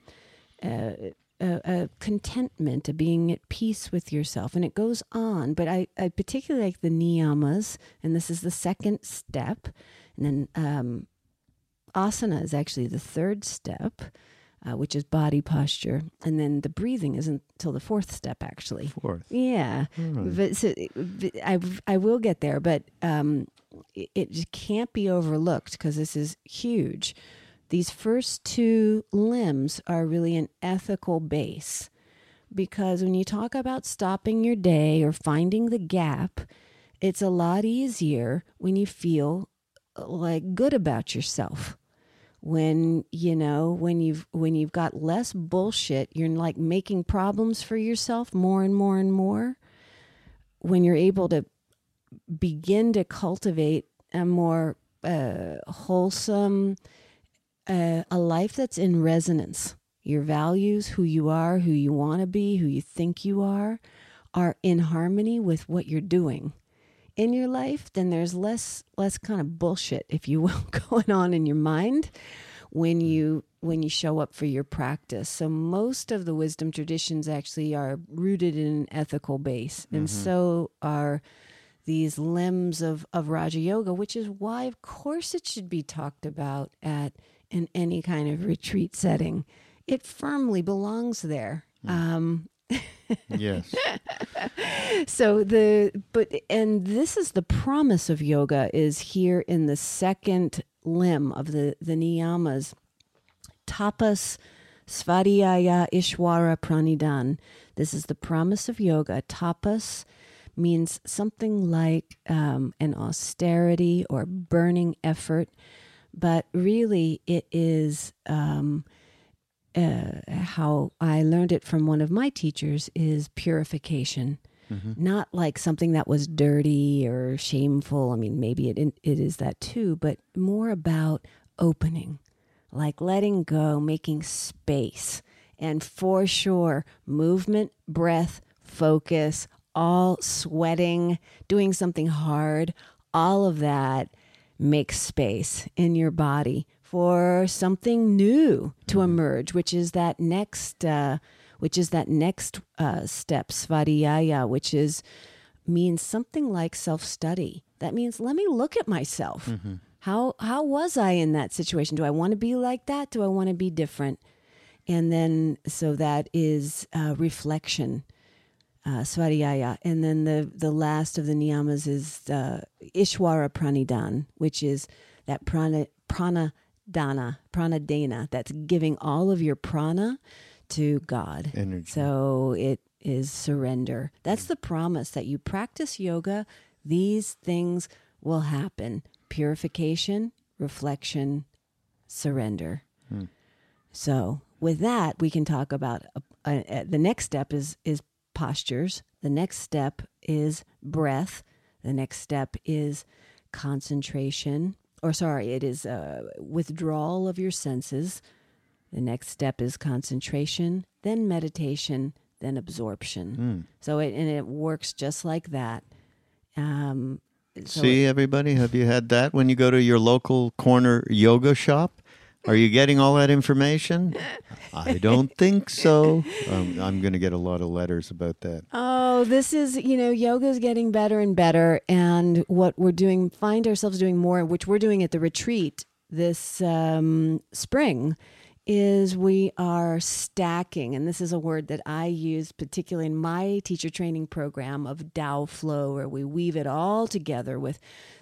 uh, a, a contentment, a being at peace with yourself. And it goes on. But I, I particularly like the niyamas, and this is the second step. And then um, asana is actually the third step. Uh, which is body posture, and then the breathing isn't until the fourth step, actually. Fourth. Yeah, but so, but I I will get there, but um, it, it can't be overlooked because this is huge. These first two limbs are really an ethical base because when you talk about stopping your day or finding the gap, it's a lot easier when you feel uh, like good about yourself when you know when you've when you've got less bullshit you're like making problems for yourself more and more and more. When you're able to begin to cultivate a more uh, wholesome uh, a life that's in resonance. Your values who you are who you want to be who you think you are are in harmony with what you're doing in your life, then there's less less kind of bullshit, if you will, [LAUGHS] going on in your mind when you when you show up for your practice. So most of the wisdom traditions actually are rooted in an ethical base, and Mm-hmm. so are these limbs of, of Raja Yoga, which is why, of course, it should be talked about at in any kind of retreat setting. It firmly belongs there. Um, [LAUGHS] Yes. [LAUGHS] so the but and this is the promise of yoga is here in the second limb of the the niyamas. Tapas svadhyaya ishwara pranidan. This is the promise of yoga. Tapas means something like um, an austerity or burning effort but really it is um, uh, how I learned it from one of my teachers is purification. Not like something that was dirty or shameful. I mean, maybe it it is that too, but more about opening, like letting go, making space, and for sure, movement, breath, focus, all sweating, doing something hard, all of that makes space in your body for something new to emerge, which is that next, uh, which is that next uh, step, svadhyaya, which is means something like self study. That means let me look at myself. How how was I in that situation? Do I want to be like that? Do I want to be different? And then so that is uh, reflection uh, Svadhyaya. And then the, the last of the niyamas is uh, Ishwara Pranidan, which is that prana, prana dana, prana dana, that's giving all of your prana to God. Energy. So it is surrender. That's the promise that you practice yoga, these things will happen purification, reflection, surrender. So with that, we can talk about uh, uh, the next step is is postures. The next step is breath. The next step is concentration, or sorry, it is uh, withdrawal of your senses. The next step is concentration, then meditation, then absorption. So it and it works just like that. Um, so See, everybody, have you had that when you go to your local corner yoga shop? Are you getting all that information? I don't think so. Um, I'm going to get a lot of letters about that. Oh, this is, you know, yoga is getting better and better. And what we're doing, find ourselves doing more, which we're doing at the retreat this um, spring, is we are stacking. And this is a word that I use particularly in my teacher training program of Dao Flow, where we weave it all together with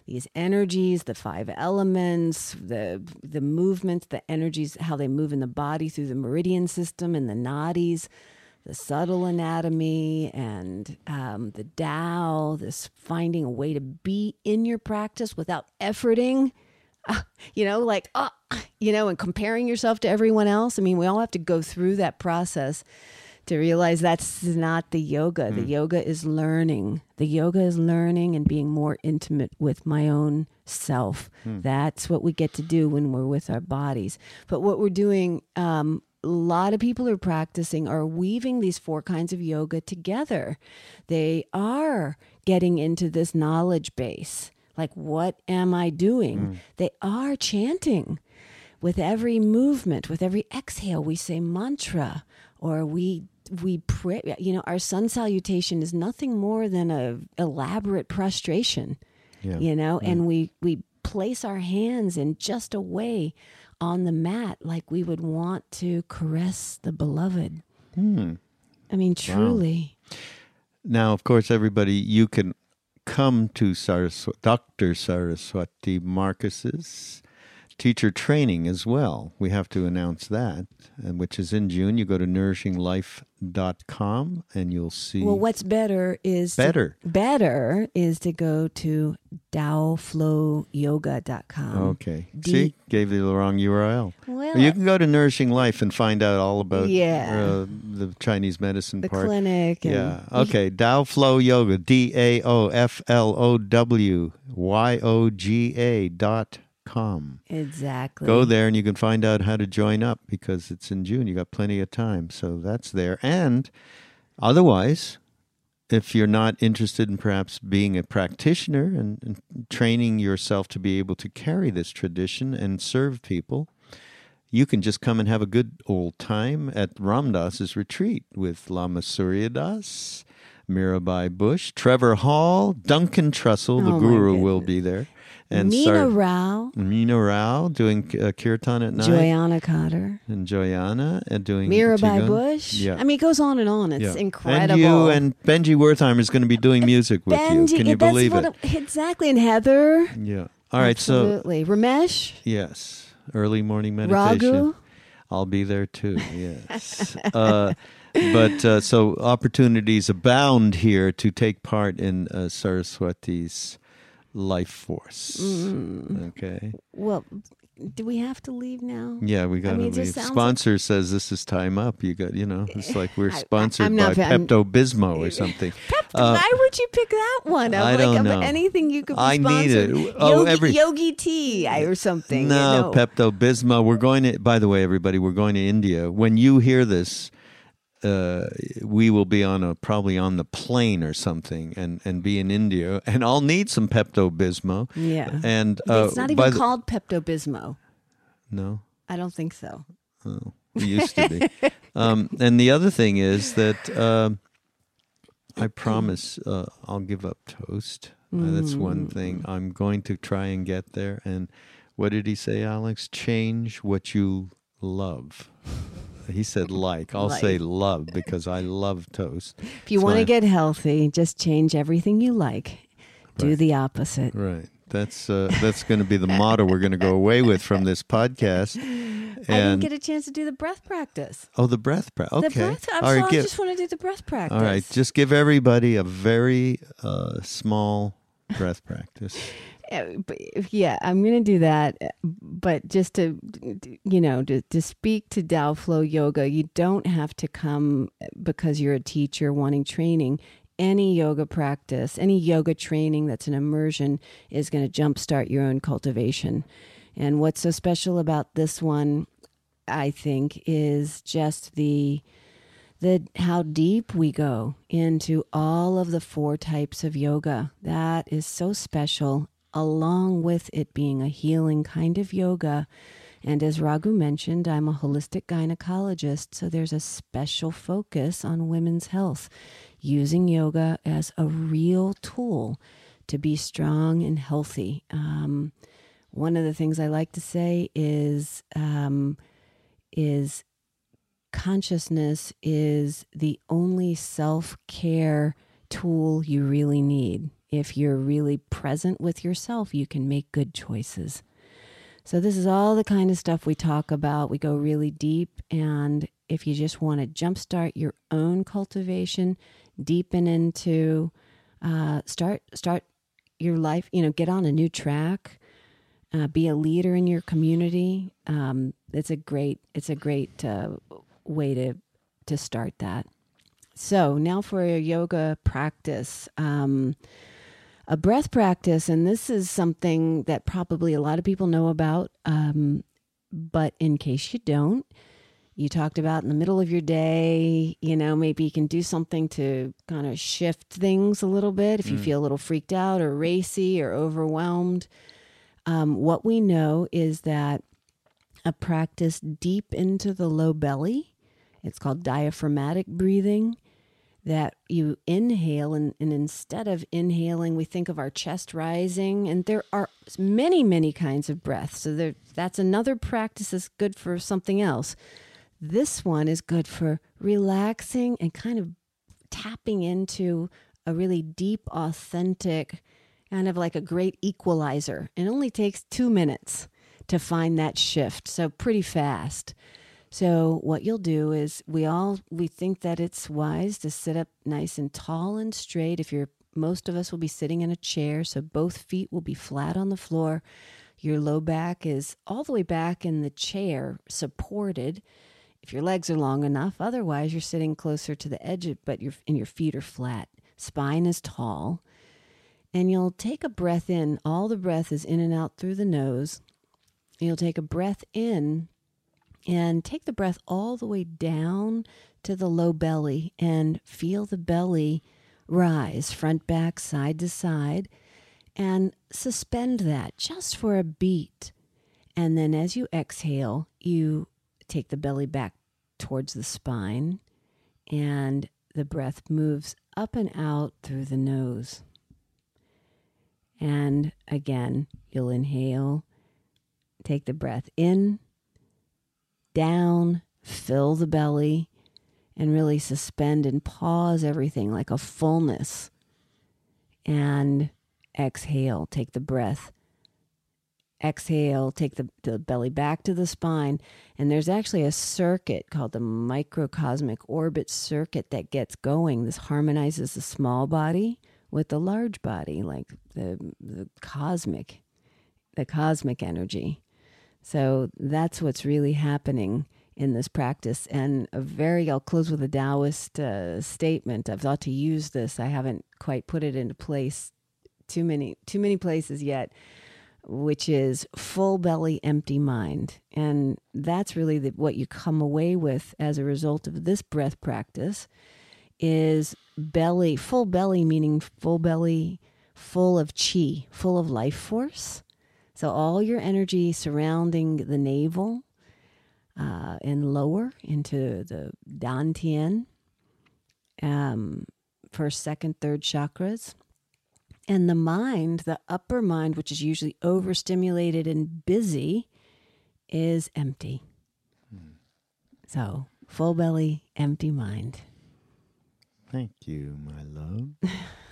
these energies, the five elements, the the movements, the energies, how they move in the body through the meridian system and the nadis the subtle anatomy and um, the Tao, this finding a way to be in your practice without efforting, uh, [LAUGHS] you know, like, uh, you know, and comparing yourself to everyone else. I mean, we all have to go through that process to realize that's not the yoga. The mm. yoga is learning. The yoga is learning and being more intimate with my own self. Hmm. That's what we get to do when we're with our bodies. But what we're doing, um, a lot of people are practicing are weaving these four kinds of yoga together. They are getting into this knowledge base. Like, what am I doing? Hmm. They are chanting with every movement, with every exhale, we say mantra or we we pray. You know, our sun salutation is nothing more than a elaborate prostration. Yeah. You know, and we we place our hands in just a way on the mat like we would want to caress the beloved. Hmm. I mean, truly. Now, of course, everybody, you can come to Saraswati, Dr. Saraswati Markus's teacher training as well. We have to announce that, uh, which is in June. You go to nourishinglife.com and you'll see. Well, what's better is to- better. better is to go to DaoFlowYoga.com. Okay. D- See, gave you the wrong URL. Well, you can go to Nourishing Life and find out all about Yeah. uh, the Chinese medicine the part. clinic. And Yeah. Okay. Dao Flow Yoga. D A O F L O W Y O G A dot com. Exactly. Go there and you can find out how to join up because it's in June. You got plenty of time. So that's there. And otherwise, if you're not interested in perhaps being a practitioner and, and training yourself to be able to carry this tradition and serve people, you can just come and have a good old time at Ram Dass's retreat with Lama Surya Das, Mirabai Bush, Trevor Hall, Duncan Trussell, the Oh, my guru will be there. And Sar- Rao, Nina Rao doing uh, kirtan at night, Joyanna Cotter, and Joyanna and doing Mirabai qigong. Bush. Yeah. I mean, it goes on and on. It's Yeah. incredible. And you and Benji Wertheimer is going to be doing music with Benji, you. Can you believe what it? Exactly. And Heather. Yeah. All right. So Absolutely. Ramesh, yes, early morning meditation. Raghu. I'll be there too. Yes. [LAUGHS] uh, but uh, so opportunities abound here to take part in uh, Saraswati's life force. Mm. Okay. Well, do we have to leave now? Yeah, we got to mean, leave. Sponsor says this is time up. You got, you know, it's like we're [LAUGHS] I- I- sponsored I'm by Pepto Bismol or [LAUGHS] something. Uh, Why would you pick that one? I'm I don't of know. anything you could be I need it. Oh, Yogi, every- Yogi tea or something. No, you know. Pepto Bismol. We're going to. By the way, everybody, we're going to India. When you hear this, uh, we will be on a probably on the plane or something, and and be in India, and I'll need some Pepto Bismol. Yeah. And uh, it's not even the- called Pepto Bismol. no. I don't think so. Oh, it used to be. um, and the other thing is that um I promise uh, I'll give up toast. Uh, that's one Mm. thing. I'm going to try and get there. And what did he say, Alex? Change what you love. He said like. I'll say love because I love toast. If you That's want to get healthy, just change everything you like. Do the opposite. Right. That's uh, that's going to be the motto we're going to go away with from this podcast. I didn't get a chance to do the breath practice. oh, the breath practice. Okay. The breath. I'm All sorry, right. I just want to do the breath practice. All right, just give everybody a very uh, small breath practice. Yeah, I'm going to do that. Eh, but just to, you know, to, to speak to Dao Flow Yoga, you don't have to come eh, because you're a teacher wanting training. Any yoga practice, any yoga training that's an immersion is going to jumpstart your own cultivation. And what's so special about this one, I think, is just the the how deep we go into all of the four types of yoga. That is so special, along with it being a healing kind of yoga. And as Raghu mentioned, I'm a holistic gynecologist, so there's a special focus on women's health, using yoga as a real tool to be strong and healthy. Um, one of the things I like to say is um, is consciousness is the only self care tool you really need. If you're really present with yourself, you can make good choices. So, this is all the kind of stuff we talk about. We go really deep. And if you just want to jumpstart your own cultivation, deepen into, uh, start, start your life, you know, get on a new track. Uh, be a leader in your community. Um, it's a great, it's a great uh, way to to start that. So now for a yoga practice, um, a breath practice, and this is something that probably a lot of people know about. Um, but in case you don't, you talked about in the middle of your day, you know, maybe you can do something to kind of shift things a little bit if you feel a little freaked out or racy or overwhelmed. Um, what we know is that a practice deep into the low belly, it's called diaphragmatic breathing, that you inhale and, and instead of inhaling we think of our chest rising and there are many many kinds of breath. So there, that's another practice that's good for something else. This one is good for relaxing and kind of tapping into a really deep authentic kind of like a great equalizer. It only takes two minutes to find that shift so pretty fast so what you'll do is we all we think that it's wise to sit up nice and tall and straight. If you're most of us will be sitting in a chair, so both feet will be flat on the floor. Your low back is all the way back in the chair, supported. If your legs are long enough, otherwise you're sitting closer to the edge, but your and your feet are flat. Spine is tall. And you'll take a breath in. All the breath is in and out through the nose. You'll take a breath in and take the breath all the way down to the low belly and feel the belly rise front, back, side to side, and suspend that just for a beat. And then as you exhale, you take the belly back towards the spine, and the breath moves up and out through the nose. And again, you'll inhale, take the breath in down, fill the belly, and really suspend and pause everything like a fullness. And exhale, take the breath. Exhale, take the, the belly back to the spine. And there's actually a circuit called the microcosmic orbit circuit that gets going. This harmonizes the small body with the large body, like the, the cosmic, the cosmic energy. So that's what's really happening in this practice. And a very, I'll close with a Taoist uh, statement. I've thought to use this. I haven't quite put it into place too many, too many places yet, which is full belly, empty mind. And that's really the, what you come away with as a result of this breath practice is belly, full belly, meaning full belly, full of chi, full of life force so all your energy surrounding the navel uh, and lower into the dantian, um, first, second, third chakras. And the mind, the upper mind, which is usually overstimulated and busy, is empty. Hmm. So full belly, empty mind. Thank you, my love. [LAUGHS]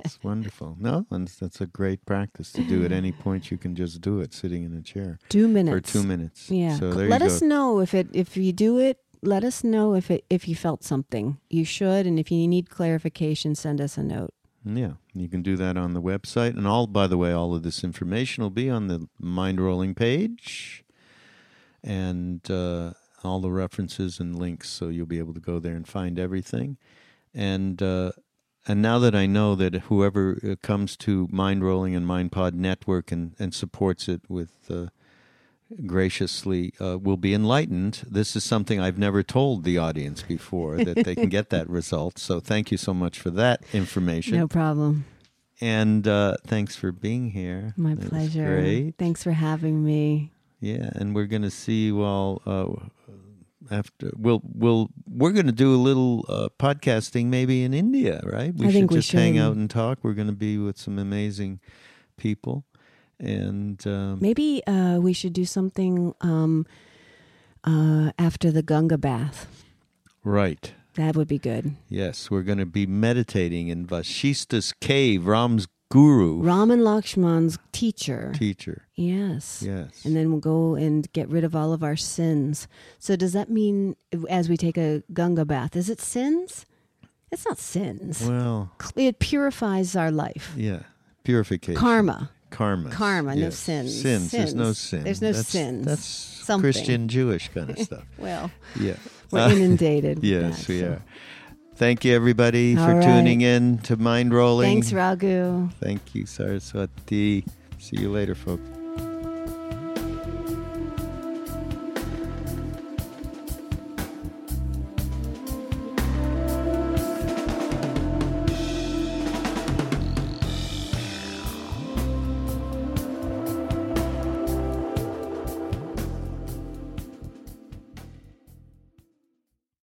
it's wonderful. No, and that's a great practice to do at any point. You can just do it sitting in a chair. Two minutes. For two minutes. Yeah. So let us go. know if it if you do it. Let us know if it if you felt something. You should, and if you need clarification, send us a note. Yeah, you can do that on the website, and all. By the way, all of this information will be on the mind rolling page, and uh, all the references and links, so you'll be able to go there and find everything. And uh, and now that I know that whoever uh, comes to Mindrolling and MindPod Network and, and supports it with uh, graciously uh, will be enlightened, this is something I've never told the audience before that they can get that [LAUGHS] result. So thank you so much for that information. No problem. And uh, thanks for being here. My pleasure. Great. Thanks for having me. Yeah, and we're going to see you all uh, after we'll we'll we're going to do a little uh, podcasting maybe in India, right? We I should just hang out and talk. We're going to be with some amazing people, and um, maybe uh, we should do something um, uh, after the Ganga bath. Right. That would be good. Yes, we're going to be meditating in Vashista's cave, Ram's guru. Raman Lakshman's teacher. Teacher. Yes. Yes. And then we'll go and get rid of all of our sins. So does that mean as we take a Ganga bath, is it sins? It's not sins. Well, it purifies our life. Yeah. Purification. Karma. Karma. Karma, yes. no sins. Sins. There's no sin. There's no that's, sins. That's Something. Christian Jewish kind of [LAUGHS] stuff. well, yeah. We're uh, inundated. [LAUGHS] yes, that, we so. are. Thank you, everybody, All for right. tuning in to Mind Rolling. Thanks, Raghu. Thank you, Saraswati. See you later, folks.